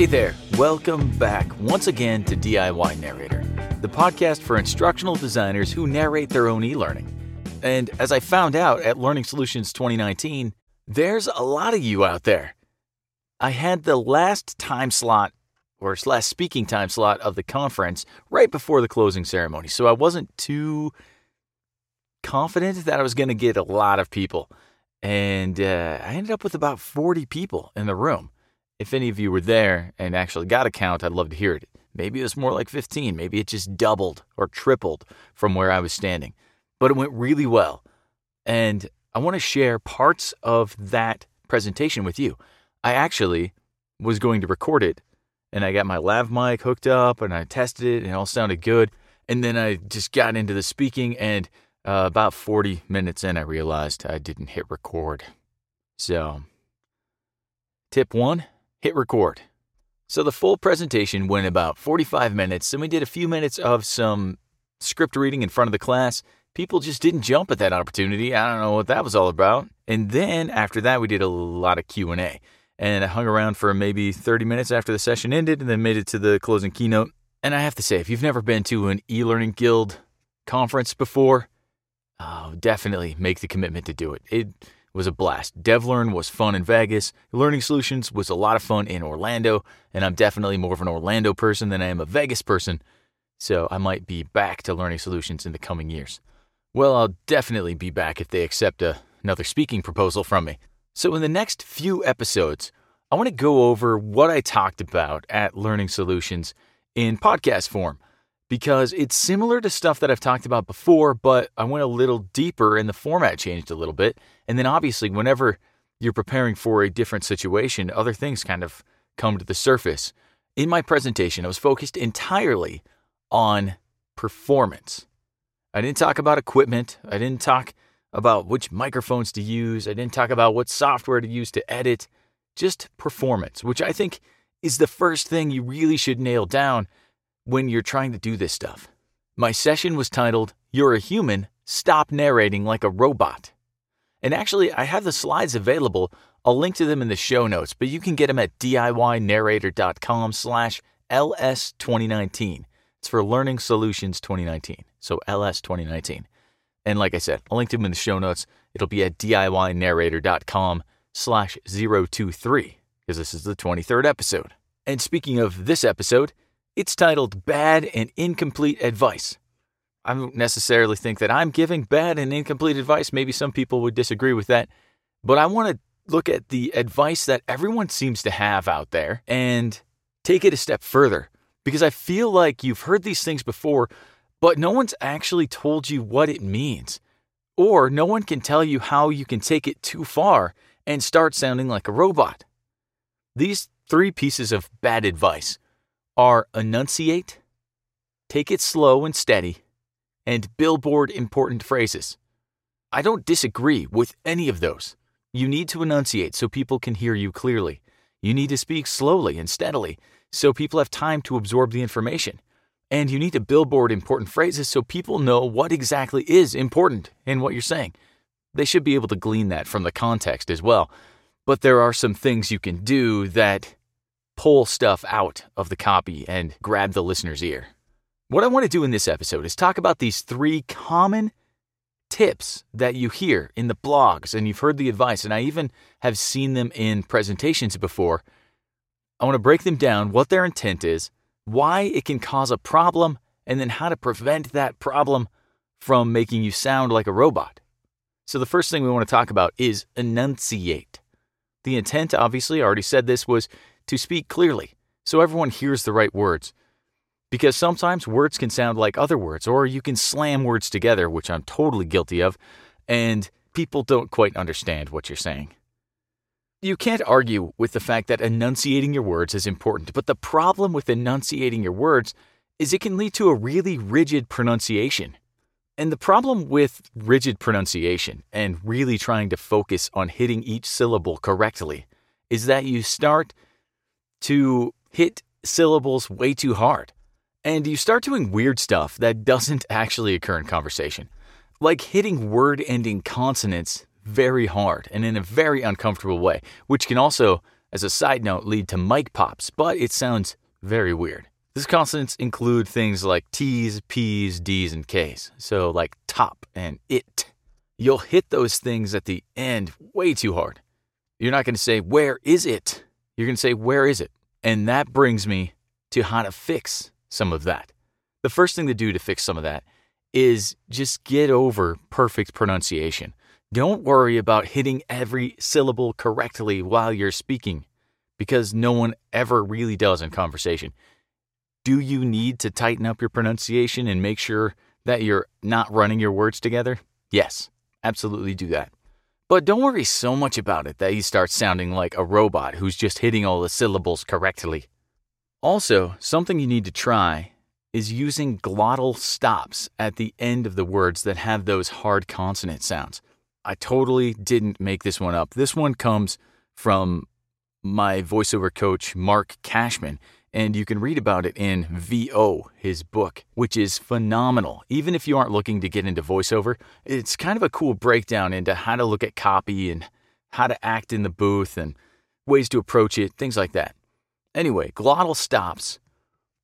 Hey there, welcome back once again to DIY Narrator, the podcast for instructional designers who narrate their own e learning. And as I found out at Learning Solutions 2019, there's a lot of you out there. I had the last time slot or last speaking time slot of the conference right before the closing ceremony, so I wasn't too confident that I was going to get a lot of people. And uh, I ended up with about 40 people in the room. If any of you were there and actually got a count, I'd love to hear it. Maybe it was more like 15. Maybe it just doubled or tripled from where I was standing. But it went really well. And I want to share parts of that presentation with you. I actually was going to record it and I got my lav mic hooked up and I tested it and it all sounded good. And then I just got into the speaking and uh, about 40 minutes in, I realized I didn't hit record. So, tip one hit record. So, the full presentation went about 45 minutes, and we did a few minutes of some script reading in front of the class. People just didn't jump at that opportunity. I don't know what that was all about. And then after that, we did a lot of Q&A. And I hung around for maybe 30 minutes after the session ended and then made it to the closing keynote. And I have to say, if you've never been to an e-learning guild conference before, Oh, definitely make the commitment to do it. It was a blast. DevLearn was fun in Vegas. Learning Solutions was a lot of fun in Orlando, and I'm definitely more of an Orlando person than I am a Vegas person, so I might be back to Learning Solutions in the coming years. Well, I'll definitely be back if they accept a, another speaking proposal from me. So, in the next few episodes, I want to go over what I talked about at Learning Solutions in podcast form because it's similar to stuff that I've talked about before, but I went a little deeper and the format changed a little bit. And then obviously, whenever you're preparing for a different situation, other things kind of come to the surface. In my presentation, I was focused entirely on performance. I didn't talk about equipment. I didn't talk about which microphones to use. I didn't talk about what software to use to edit. Just performance, which I think is the first thing you really should nail down when you're trying to do this stuff. My session was titled, You're a Human, Stop Narrating Like a Robot. And actually, I have the slides available. I'll link to them in the show notes, but you can get them at diynarrator.com slash LS2019. It's for Learning Solutions 2019, so LS 2019. And like I said, I'll link to them in the show notes. It'll be at diynarrator.com slash 023, because this is the 23rd episode. And speaking of this episode, it's titled Bad and Incomplete Advice. I don't necessarily think that I'm giving bad and incomplete advice. Maybe some people would disagree with that. But I want to look at the advice that everyone seems to have out there and take it a step further because I feel like you've heard these things before, but no one's actually told you what it means. Or no one can tell you how you can take it too far and start sounding like a robot. These three pieces of bad advice are enunciate, take it slow and steady, and billboard important phrases. I don't disagree with any of those. You need to enunciate so people can hear you clearly. You need to speak slowly and steadily so people have time to absorb the information. And you need to billboard important phrases so people know what exactly is important in what you're saying. They should be able to glean that from the context as well. But there are some things you can do that pull stuff out of the copy and grab the listener's ear. What I want to do in this episode is talk about these three common tips that you hear in the blogs and you've heard the advice, and I even have seen them in presentations before. I want to break them down, what their intent is, why it can cause a problem, and then how to prevent that problem from making you sound like a robot. So, the first thing we want to talk about is enunciate. The intent, obviously, I already said this, was to speak clearly so everyone hears the right words. Because sometimes words can sound like other words, or you can slam words together, which I'm totally guilty of, and people don't quite understand what you're saying. You can't argue with the fact that enunciating your words is important, but the problem with enunciating your words is it can lead to a really rigid pronunciation. And the problem with rigid pronunciation and really trying to focus on hitting each syllable correctly is that you start to hit syllables way too hard. And you start doing weird stuff that doesn't actually occur in conversation, like hitting word ending consonants very hard and in a very uncomfortable way, which can also as a side note, lead to mic pops, but it sounds very weird. These consonants include things like T's, P's, D's, and K's. So, like top and it. You'll hit those things at the end way too hard. You're not going to say, Where is it? You're going to say, Where is it? And that brings me to how to fix some of that. The first thing to do to fix some of that is just get over perfect pronunciation. Don't worry about hitting every syllable correctly while you're speaking, because no one ever really does in conversation. Do you need to tighten up your pronunciation and make sure that you're not running your words together? Yes, absolutely do that. But don't worry so much about it that you start sounding like a robot who's just hitting all the syllables correctly. Also, something you need to try is using glottal stops at the end of the words that have those hard consonant sounds. I totally didn't make this one up. This one comes from my voiceover coach, Marc Cashman, and you can read about it in VO, his book, which is phenomenal. Even if you aren't looking to get into voiceover, it's kind of a cool breakdown into how to look at copy and how to act in the booth and ways to approach it, things like that. Anyway, glottal stops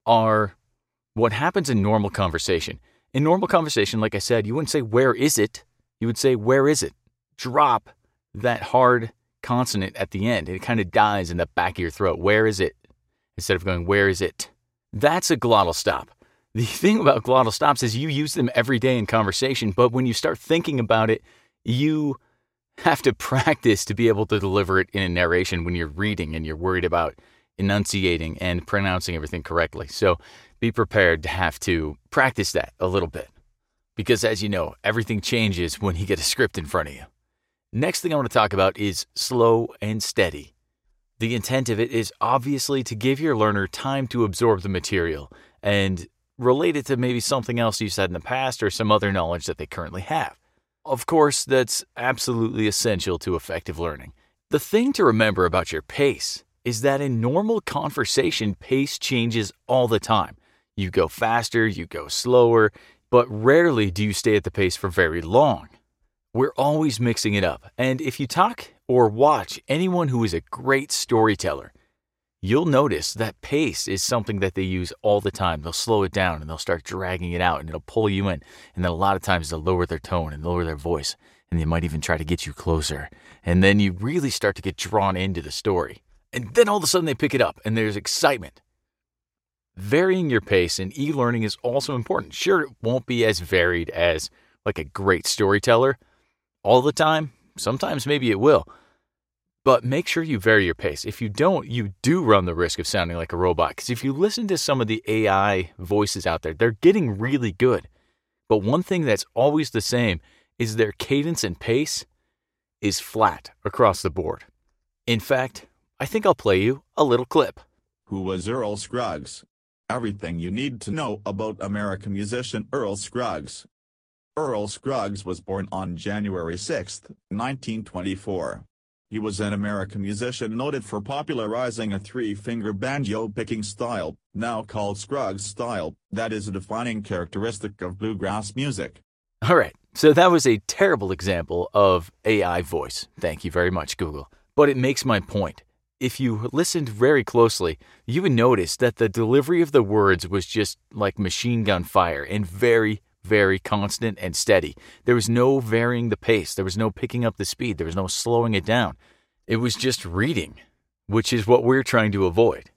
are what happens in normal conversation. In normal conversation, like I said, you wouldn't say, Where is it? You would say, Where is it? Drop that hard consonant at the end. It kind of dies in the back of your throat. Where is it? Instead of going, Where is it? That's a glottal stop. The thing about glottal stops is you use them every day in conversation, but when you start thinking about it, you have to practice to be able to deliver it in a narration when you're reading and you're worried about enunciating and pronouncing everything correctly. So be prepared to have to practice that a little bit. Because as you know, everything changes when you get a script in front of you. Next thing I want to talk about is slow and steady. The intent of it is obviously to give your learner time to absorb the material and relate it to maybe something else you said in the past or some other knowledge that they currently have. Of course, that's absolutely essential to effective learning. The thing to remember about your pace is that in normal conversation, pace changes all the time. You go faster, you go slower, but rarely do you stay at the pace for very long. We're always mixing it up, and if you talk or watch anyone who is a great storyteller, you'll notice that pace is something that they use all the time. They'll slow it down and they'll start dragging it out and it'll pull you in. And then a lot of times they'll lower their tone and lower their voice. And they might even try to get you closer. And then you really start to get drawn into the story. And then all of a sudden they pick it up and there's excitement. Varying your pace in e learning is also important. Sure, it won't be as varied as like a great storyteller all the time. Sometimes maybe it will. But make sure you vary your pace. If you don't, you do run the risk of sounding like a robot. Because if you listen to some of the AI voices out there, they're getting really good. But one thing that's always the same is their cadence and pace is flat across the board. In fact, I think I'll play you a little clip. Who was Earl Scruggs? Everything you need to know about American musician Earl Scruggs. Earl Scruggs was born on January 6, 1924. He was an American musician noted for popularizing a three-finger banjo-picking style, now called Scruggs style, that is a defining characteristic of bluegrass music. All right, so that was a terrible example of AI voice. Thank you very much, Google. But it makes my point if you listened very closely, you would notice that the delivery of the words was just like machine gun fire and very, very constant and steady. There was no varying the pace, there was no picking up the speed, there was no slowing it down. It was just reading, which is what we're trying to avoid.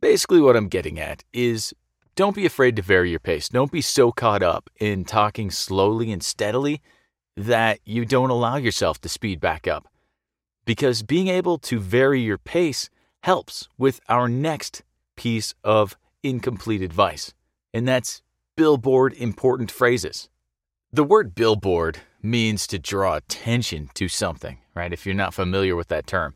Basically, what I'm getting at is don't be afraid to vary your pace. Don't be so caught up in talking slowly and steadily that you don't allow yourself to speed back up because being able to vary your pace helps with our next piece of incomplete advice, and that's billboard important phrases. The word billboard means to draw attention to something, right? If you're not familiar with that term.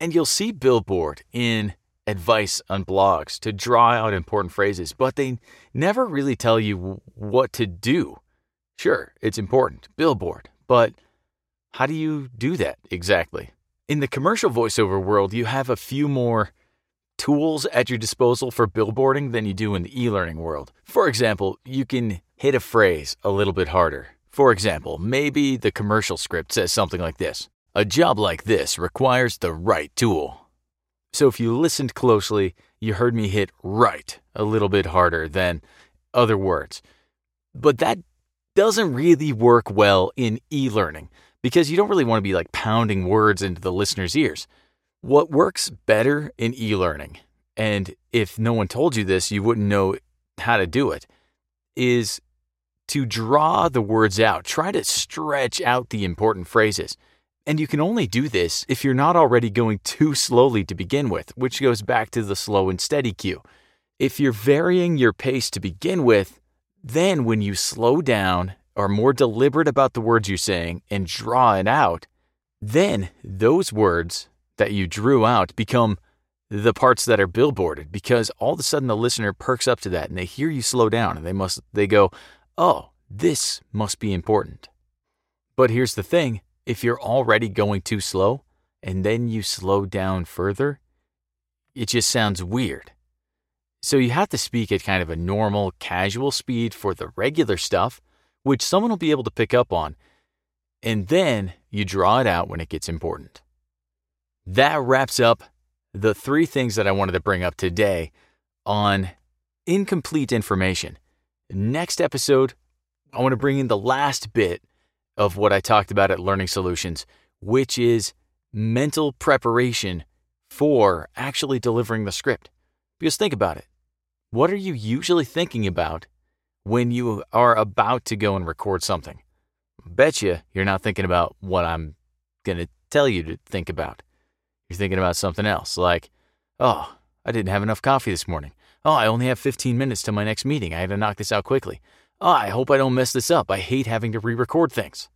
And you'll see billboard in advice on blogs to draw out important phrases, but they never really tell you what to do. Sure, it's important, billboard, but how do you do that exactly? In the commercial voiceover world, you have a few more tools at your disposal for billboarding than you do in the e learning world. For example, you can hit a phrase a little bit harder. For example, maybe the commercial script says something like this A job like this requires the right tool. So if you listened closely, you heard me hit right a little bit harder than other words. But that doesn't really work well in e learning because you don't really want to be like pounding words into the listener's ears. What works better in e learning, and if no one told you this, you wouldn't know how to do it, is to draw the words out. Try to stretch out the important phrases. And you can only do this if you're not already going too slowly to begin with, which goes back to the slow and steady cue. If you're varying your pace to begin with, then when you slow down, are more deliberate about the words you're saying, and draw it out, then those words that you drew out become the parts that are billboarded because all of a sudden the listener perks up to that and they hear you slow down and they must they go, "Oh, this must be important." But here's the thing, if you're already going too slow and then you slow down further, it just sounds weird. So you have to speak at kind of a normal, casual speed for the regular stuff, which someone will be able to pick up on, and then you draw it out when it gets important. That wraps up the three things that I wanted to bring up today on incomplete information. Next episode, I want to bring in the last bit of what I talked about at Learning Solutions, which is mental preparation for actually delivering the script. Because think about it. What are you usually thinking about when you are about to go and record something? Bet you you're not thinking about what I'm going to tell you to think about. You're thinking about something else, like, oh, I didn't have enough coffee this morning. Oh, I only have 15 minutes to my next meeting. I had to knock this out quickly. Oh, I hope I don't mess this up. I hate having to re record things.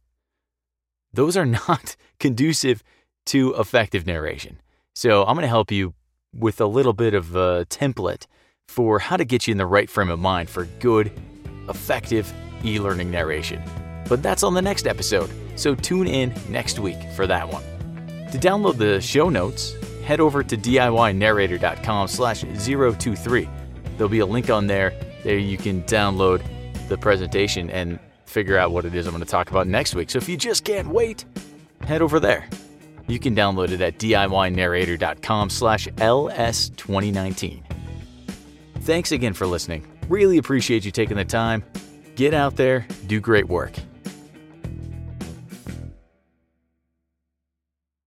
Those are not conducive to effective narration. So I'm going to help you with a little bit of a template for how to get you in the right frame of mind for good, effective e learning narration. But that's on the next episode, so tune in next week for that one. To download the show notes, head over to diynarrator.com slash 023. There'll be a link on there. There you can download the presentation and figure out what it is I'm going to talk about next week. So if you just can't wait, head over there. You can download it at diynarrator.com slash ls2019. Thanks again for listening. Really appreciate you taking the time. Get out there, do great work.